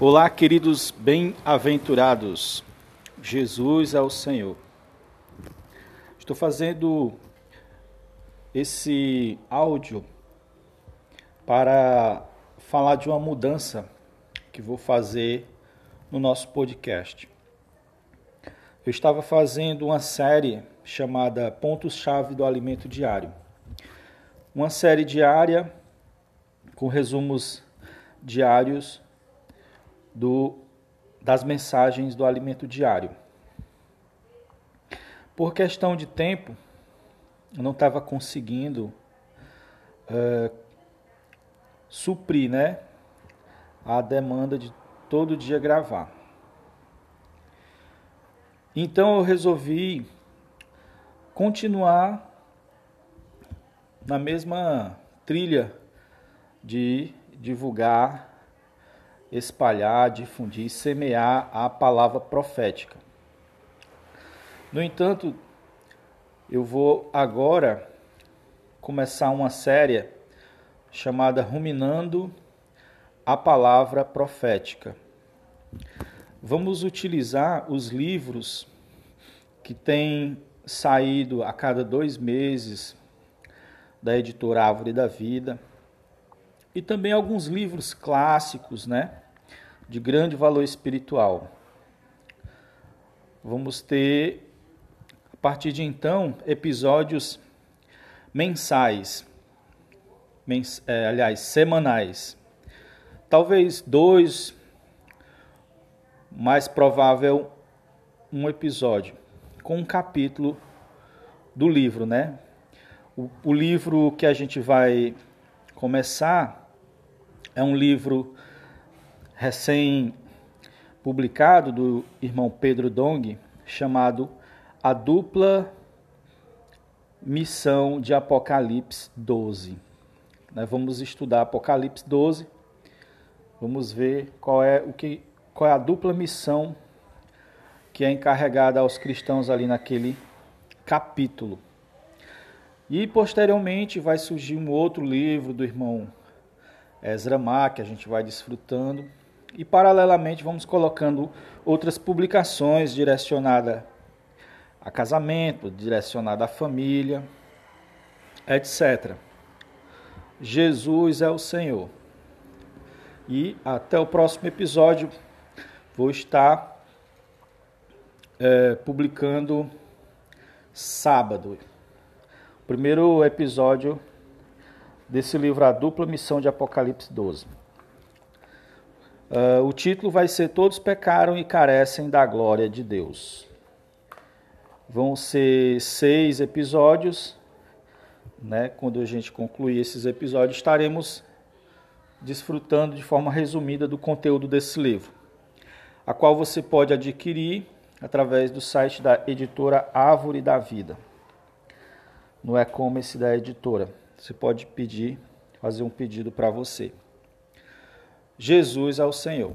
Olá, queridos bem-aventurados. Jesus é o Senhor. Estou fazendo esse áudio para falar de uma mudança que vou fazer no nosso podcast. Eu estava fazendo uma série chamada Pontos-Chave do Alimento Diário. Uma série diária com resumos diários do, das mensagens do alimento diário. Por questão de tempo, eu não estava conseguindo uh, suprir né, a demanda de todo dia gravar. Então eu resolvi continuar na mesma trilha de divulgar espalhar, difundir, semear a palavra profética. No entanto, eu vou agora começar uma série chamada Ruminando a Palavra Profética. Vamos utilizar os livros que têm saído a cada dois meses da editora Árvore da Vida e também alguns livros clássicos, né, de grande valor espiritual. Vamos ter, a partir de então, episódios mensais, mens é, aliás, semanais. Talvez dois, mais provável um episódio, com um capítulo do livro, né? O, o livro que a gente vai começar é um livro recém-publicado do irmão Pedro Dong, chamado A Dupla Missão de Apocalipse 12. Nós vamos estudar Apocalipse 12, vamos ver qual é, o que, qual é a dupla missão que é encarregada aos cristãos ali naquele capítulo. E posteriormente vai surgir um outro livro do irmão Ezra Mar, que a gente vai desfrutando. E paralelamente vamos colocando outras publicações direcionadas a casamento, direcionada à família, etc. Jesus é o Senhor. E até o próximo episódio vou estar é, publicando sábado. Primeiro episódio desse livro A Dupla Missão de Apocalipse 12. Uh, o título vai ser Todos pecaram e carecem da glória de Deus. Vão ser seis episódios. Né? Quando a gente concluir esses episódios, estaremos desfrutando de forma resumida do conteúdo desse livro, a qual você pode adquirir através do site da editora Árvore da Vida, no e-commerce da editora. Você pode pedir, fazer um pedido para você. Jesus é o Senhor.